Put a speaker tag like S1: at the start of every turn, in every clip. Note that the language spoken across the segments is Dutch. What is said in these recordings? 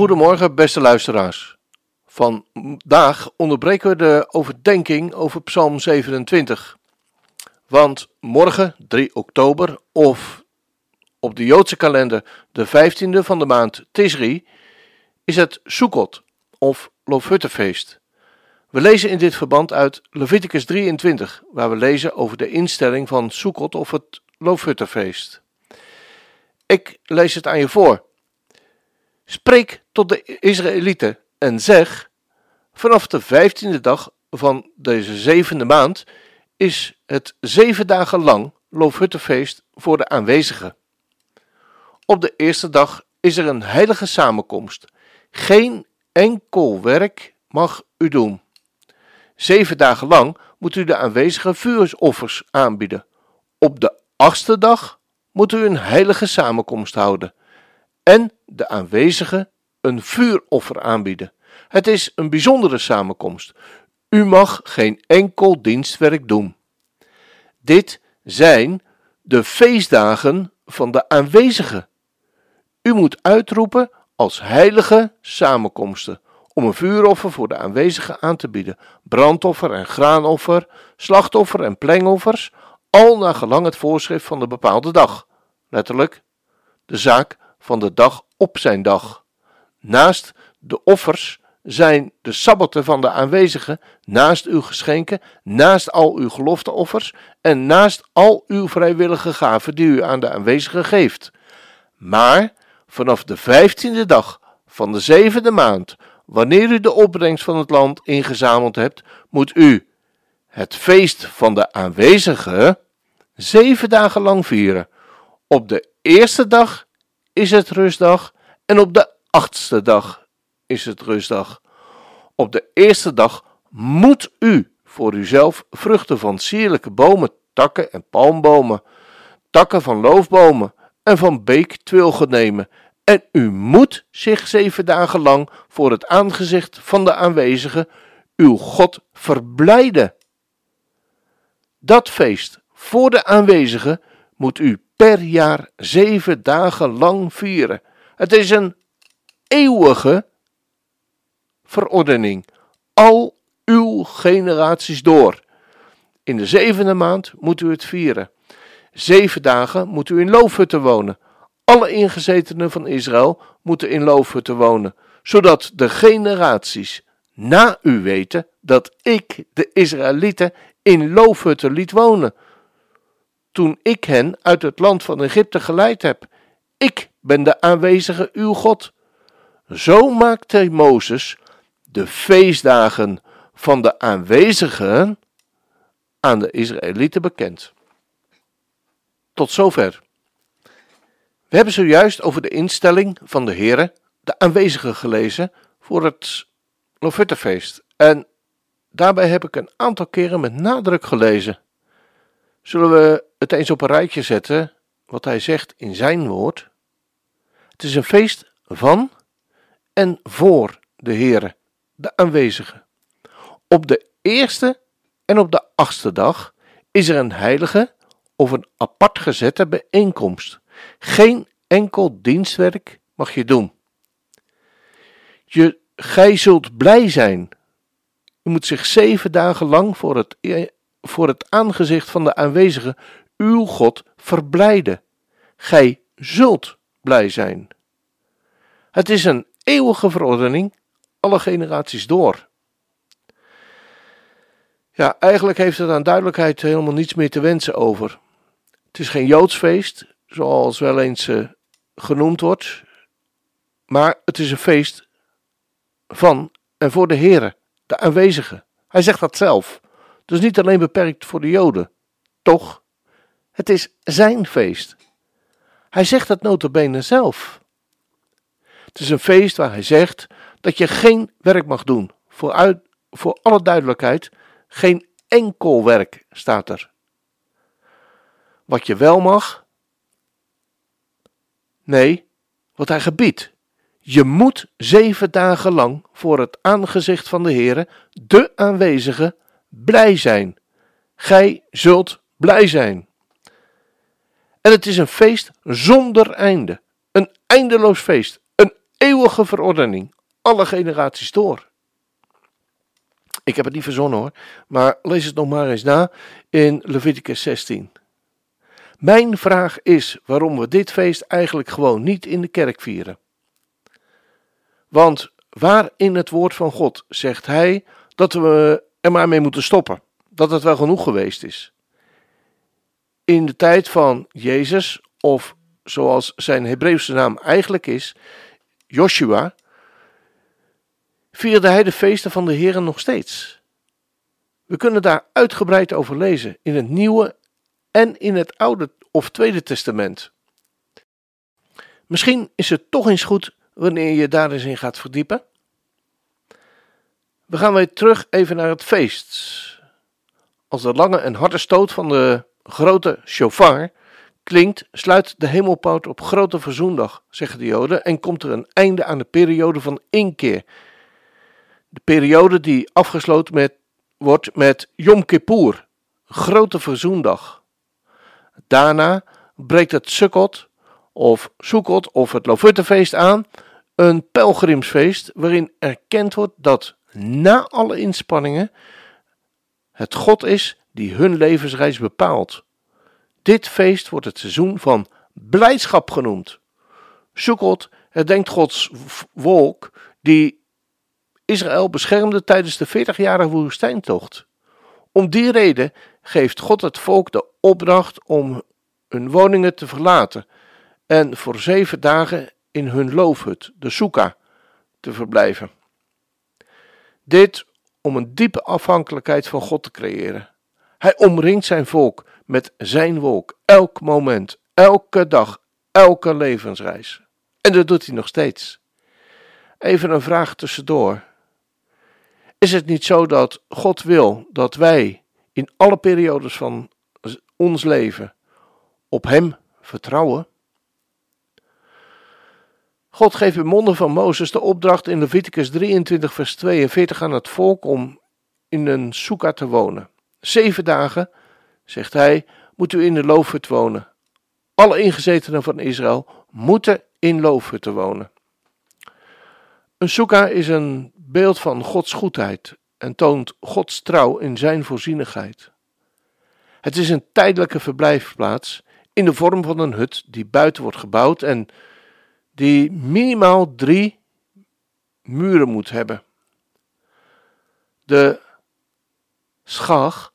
S1: Goedemorgen, beste luisteraars. Vandaag onderbreken we de overdenking over Psalm 27. Want morgen, 3 oktober, of op de Joodse kalender de 15e van de maand Tisri, is het Sukkot of Loofhuttenfeest. We lezen in dit verband uit Leviticus 23, waar we lezen over de instelling van Sukkot of het Loofhuttenfeest. Ik lees het aan je voor. Spreek tot de Israëlieten en zeg: Vanaf de vijftiende dag van deze zevende maand is het zeven dagen lang Loofhuttenfeest voor de aanwezigen. Op de eerste dag is er een heilige samenkomst. Geen enkel werk mag u doen. Zeven dagen lang moet u de aanwezigen vuuroffers aanbieden. Op de achtste dag moet u een heilige samenkomst houden en de aanwezigen een vuuroffer aanbieden. Het is een bijzondere samenkomst. U mag geen enkel dienstwerk doen. Dit zijn de feestdagen van de aanwezigen. U moet uitroepen als heilige samenkomsten om een vuuroffer voor de aanwezigen aan te bieden, brandoffer en graanoffer, slachtoffer en plengoffers, al naar gelang het voorschrift van de bepaalde dag. Letterlijk, de zaak van de dag op zijn dag. Naast de offers zijn de sabbaten van de aanwezigen, naast uw geschenken, naast al uw gelofteoffers en naast al uw vrijwillige gaven die u aan de aanwezigen geeft. Maar vanaf de vijftiende dag van de zevende maand, wanneer u de opbrengst van het land ingezameld hebt, moet u het feest van de aanwezigen zeven dagen lang vieren. Op de eerste dag is het rustdag en op de achtste dag is het rustdag. Op de eerste dag moet u voor uzelf vruchten van sierlijke bomen, takken en palmbomen, takken van loofbomen en van beektwilgen nemen. En u moet zich zeven dagen lang voor het aangezicht van de aanwezigen uw God verblijden. Dat feest voor de aanwezigen moet u per jaar zeven dagen lang vieren. Het is een eeuwige verordening, al uw generaties door. In de zevende maand moet u het vieren. Zeven dagen moet u in loofhutten wonen. Alle ingezetenen van Israël moeten in loofhutten wonen, zodat de generaties na u weten dat ik de Israëlieten in loofhutten liet wonen, toen ik hen uit het land van Egypte geleid heb. Ik ben de aanwezige uw God. Zo maakte Mozes de feestdagen van de aanwezigen aan de Israëlieten bekend. Tot zover. We hebben zojuist over de instelling van de Heere, de aanwezigen, gelezen voor het Lofuttefeest. En daarbij heb ik een aantal keren met nadruk gelezen. Zullen we het eens op een rijtje zetten, wat hij zegt in zijn woord? Het is een feest van en voor de Heere, de aanwezige. Op de eerste en op de achtste dag is er een heilige of een apart gezette bijeenkomst. Geen enkel dienstwerk mag je doen. Je, gij zult blij zijn. U moet zich zeven dagen lang voor het, voor het aangezicht van de aanwezige, uw God, verblijden. Gij zult blij zijn. Het is een eeuwige verordening, alle generaties door. Ja, eigenlijk heeft het aan duidelijkheid helemaal niets meer te wensen over. Het is geen Joods feest, zoals wel eens uh, genoemd wordt, maar het is een feest van en voor de Here, de aanwezige. Hij zegt dat zelf. Dus niet alleen beperkt voor de Joden. Toch, het is zijn feest. Hij zegt het notabene zelf. Het is een feest waar hij zegt dat je geen werk mag doen. Voor, voor alle duidelijkheid, geen enkel werk staat er. Wat je wel mag? Nee, wat hij gebiedt. Je moet zeven dagen lang voor het aangezicht van de Heere, de aanwezige, blij zijn. Gij zult blij zijn. En het is een feest zonder einde. Een eindeloos feest. Eeuwige verordening. Alle generaties door. Ik heb het niet verzonnen hoor, maar lees het nog maar eens na in Leviticus 16. Mijn vraag is waarom we dit feest eigenlijk gewoon niet in de kerk vieren. Want waar in het woord van God zegt hij dat we er maar mee moeten stoppen, dat het wel genoeg geweest is. In de tijd van Jezus, of zoals zijn Hebreeuwse naam eigenlijk is, Joshua, vierde hij de feesten van de Heeren nog steeds. We kunnen daar uitgebreid over lezen in het Nieuwe en in het Oude of Tweede Testament. Misschien is het toch eens goed wanneer je daar eens in gaat verdiepen. We gaan weer terug even naar het feest. Als de lange en harde stoot van de grote shofar klinkt, sluit de hemelpoort op grote verzoendag, zeggen de Joden, en komt er een einde aan de periode van inkeer. De periode die afgesloten met, wordt met Yom Kippur, grote verzoendag. Daarna breekt het Sukkot of Sukkot of het Lofuttefeest aan, een pelgrimsfeest waarin erkend wordt dat na alle inspanningen het God is die hun levensreis bepaalt. Dit feest wordt het seizoen van blijdschap genoemd. Sukkot herdenkt Gods wolk die Israël beschermde tijdens de 40-jarige woestijntocht. Om die reden geeft God het volk de opdracht om hun woningen te verlaten en voor zeven dagen in hun loofhut, de soeka, te verblijven. Dit om een diepe afhankelijkheid van God te creëren. Hij omringt zijn volk met zijn wolk, elk moment, elke dag, elke levensreis. En dat doet hij nog steeds. Even een vraag tussendoor. Is het niet zo dat God wil dat wij in alle periodes van ons leven op Hem vertrouwen? God geeft in monden van Mozes de opdracht in Leviticus 23, vers 42 aan het volk om in een soeka te wonen. Zeven dagen, zegt hij, moet u in de loofhut wonen. Alle ingezetenen van Israël moeten in loofhutten wonen. Een soeka is een beeld van Gods goedheid en toont Gods trouw in zijn voorzienigheid. Het is een tijdelijke verblijfplaats in de vorm van een hut die buiten wordt gebouwd en die minimaal drie muren moet hebben. De schag,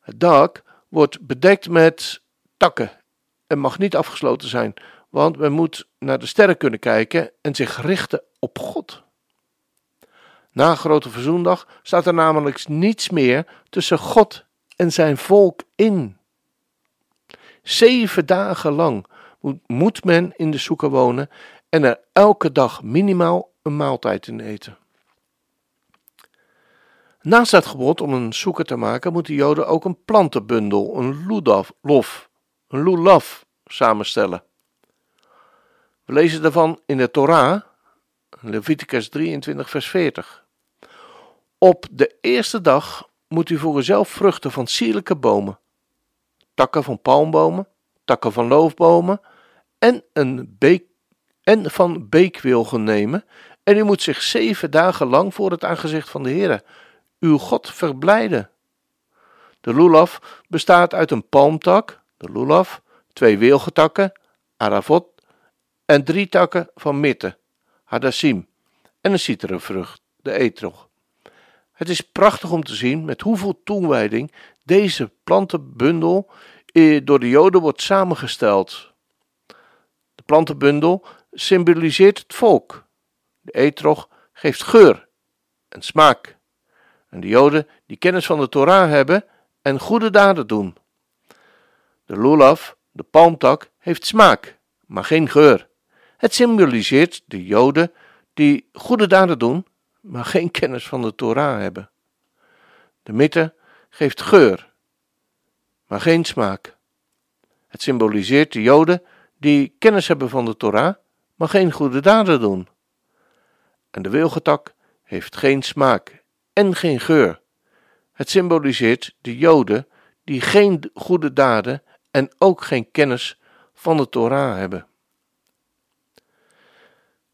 S1: het dak, wordt bedekt met takken en mag niet afgesloten zijn, want men moet naar de sterren kunnen kijken en zich richten op God. Na Grote Verzoendag staat er namelijk niets meer tussen God en zijn volk in. Zeven dagen lang moet men in de zoeken wonen en er elke dag minimaal een maaltijd in eten. Naast het gebod om een zoeker te maken, moeten Joden ook een plantenbundel, een lulaf, lof, een lulaf, samenstellen. We lezen daarvan in de Torah, Leviticus 23, vers 40. Op de eerste dag moet u voor uzelf vruchten van sierlijke bomen, takken van palmbomen, takken van loofbomen en, een en van beekwilgen nemen. En u moet zich zeven dagen lang voor het aangezicht van de Heer, uw God, verblijden. De lulaf bestaat uit een palmtak, de lulaf, twee wilgetakken, aravot, en drie takken van mitte, hadassim, en een citrusvrucht, de etrog. Het is prachtig om te zien met hoeveel toewijding deze plantenbundel door de Joden wordt samengesteld. De plantenbundel symboliseert het volk. De etrog geeft geur en smaak. En de Joden die kennis van de Torah hebben en goede daden doen. De lulav, de palmtak, heeft smaak, maar geen geur. Het symboliseert de Joden die goede daden doen, maar geen kennis van de Torah hebben. De mitte geeft geur, maar geen smaak. Het symboliseert de Joden die kennis hebben van de Torah, maar geen goede daden doen. En de wilgetak heeft geen smaak en geen geur. Het symboliseert de Joden die geen goede daden en ook geen kennis van de Torah hebben.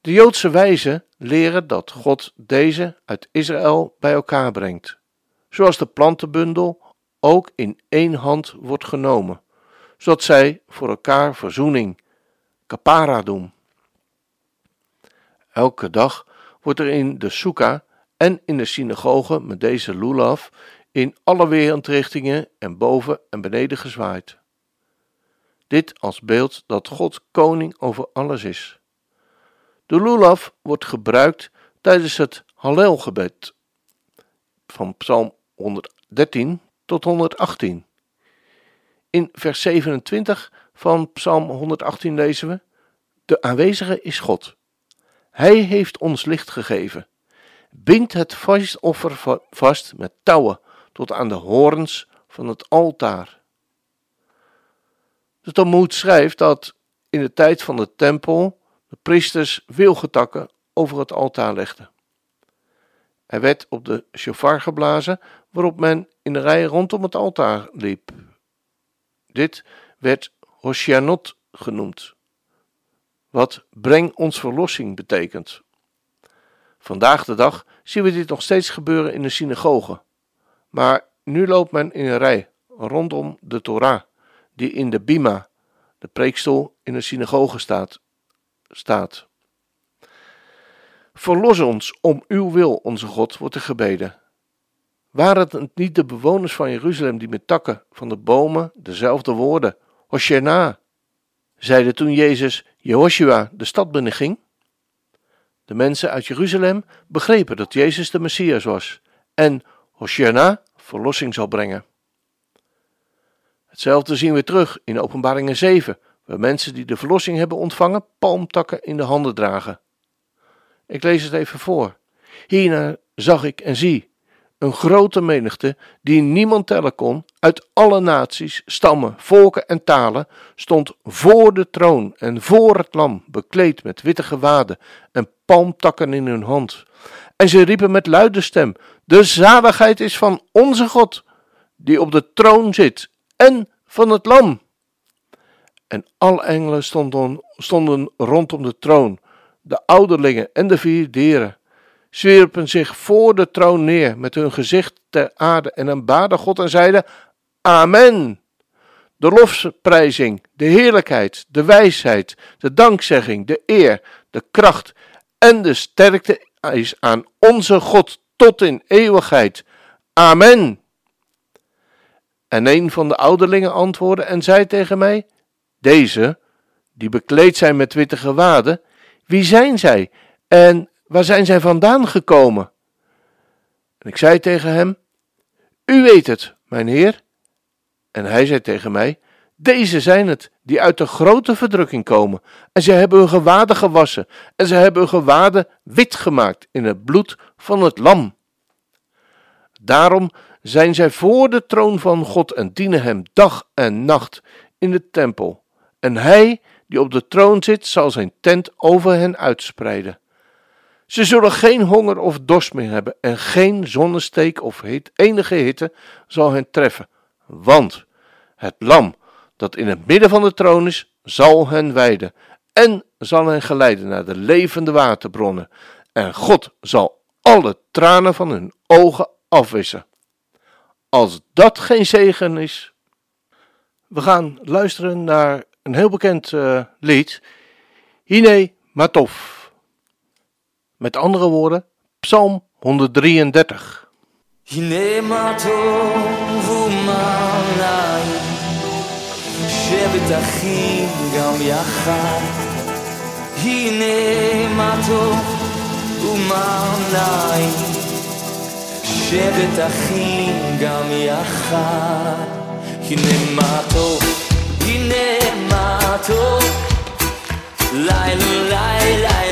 S1: De Joodse wijzen leren dat God deze uit Israël bij elkaar brengt, zoals de plantenbundel ook in één hand wordt genomen, zodat zij voor elkaar verzoening, kapara doen. Elke dag wordt er in de soeka en in de synagoge met deze lulav in alle weerrichtingen en boven en beneden gezwaaid. Dit als beeld dat God koning over alles is. De lulav wordt gebruikt tijdens het Hallelgebed van Psalm 113 tot 118. In vers 27 van Psalm 118 lezen we: De aanwezige is God. Hij heeft ons licht gegeven. Bind het offer vast met touwen tot aan de horens van het altaar. De Talmud schrijft dat in de tijd van de tempel de priesters wilgetakken over het altaar legden. Er werd op de shofar geblazen, waarop men in de rij rondom het altaar liep. Dit werd Hoshianot genoemd, wat breng ons verlossing betekent. Vandaag de dag zien we dit nog steeds gebeuren in de synagoge, maar nu loopt men in een rij rondom de Torah, die in de Bima, de preekstoel in de synagoge staat, staat. Verlos ons om uw wil, onze God, wordt er gebeden. Waren het niet de bewoners van Jeruzalem die met takken van de bomen dezelfde woorden, Hoshena, zeiden toen Jezus Jehoshua de stad binnenging? De mensen uit Jeruzalem begrepen dat Jezus de Messias was en Hoshena verlossing zal brengen. Hetzelfde zien we terug in Openbaringen 7, waar mensen die de verlossing hebben ontvangen palmtakken in de handen dragen. Ik lees het even voor. Hierna zag ik en zie een grote menigte die niemand tellen kon, uit alle naties, stammen, volken en talen, stond voor de troon en voor het lam, bekleed met witte gewaden en palmtakken in hun hand. En ze riepen met luide stem: De zaligheid is van onze God, die op de troon zit, en van het lam. En alle engelen stonden, stonden rondom de troon, de ouderlingen en de vier dieren zwierpen zich voor de troon neer met hun gezicht ter aarde en aanbaden God en zeiden: Amen. De lofprijzing, de heerlijkheid, de wijsheid, de dankzegging, de eer, de kracht en de sterkte is aan onze God tot in eeuwigheid. Amen. En een van de ouderlingen antwoordde en zei tegen mij: Deze, die bekleed zijn met witte gewaden, wie zijn zij en Waar zijn zij vandaan gekomen? En ik zei tegen hem: U weet het, mijn heer. En hij zei tegen mij: Deze zijn het, die uit de grote verdrukking komen. En zij hebben hun gewaden gewassen, en zij hebben hun gewaden wit gemaakt in het bloed van het lam. Daarom zijn zij voor de troon van God en dienen hem dag en nacht in de tempel. En hij, die op de troon zit, zal zijn tent over hen uitspreiden. Ze zullen geen honger of dorst meer hebben en geen zonnesteek of enige hitte zal hen treffen, want het lam dat in het midden van de troon is, zal hen weiden en zal hen geleiden naar de levende waterbronnen en God zal alle tranen van hun ogen afwissen. Als dat geen zegen is. We gaan luisteren naar een heel bekend uh, lied, Hine Matov. Met andere woorden, Psalm 133. שבט אחים גם יחד. הנה מה טוב ומה נעים. שבט אחים גם יחד. הנה מה טוב הנה מה טוב.
S2: Mooi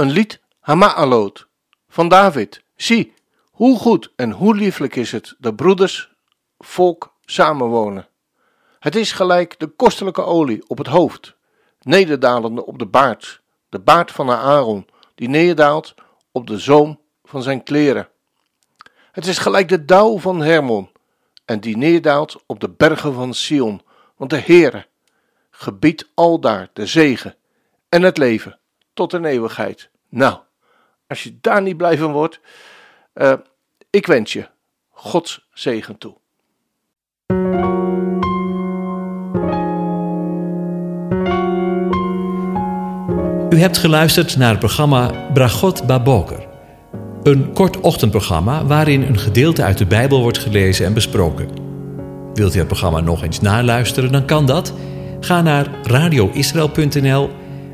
S2: Een lied Hama'alot van David. Zie, hoe goed en hoe lieflijk is het dat broeders, volk samenwonen. Het is gelijk de kostelijke olie op het hoofd, nederdalende op de baard, de baard van Aaron, die neerdaalt op de zoom van zijn kleren. Het is gelijk de dauw van Hermon, en die neerdaalt op de bergen van Sion, want de Heere gebiedt aldaar de zegen en het leven tot een eeuwigheid. Nou, als je daar niet blij van wordt, uh, ik wens je Gods zegen toe.
S3: U hebt geluisterd naar het programma Bragot Baboker. Een kort ochtendprogramma waarin een gedeelte uit de Bijbel wordt gelezen en besproken. Wilt u het programma nog eens naluisteren, dan kan dat. Ga naar radioisrael.nl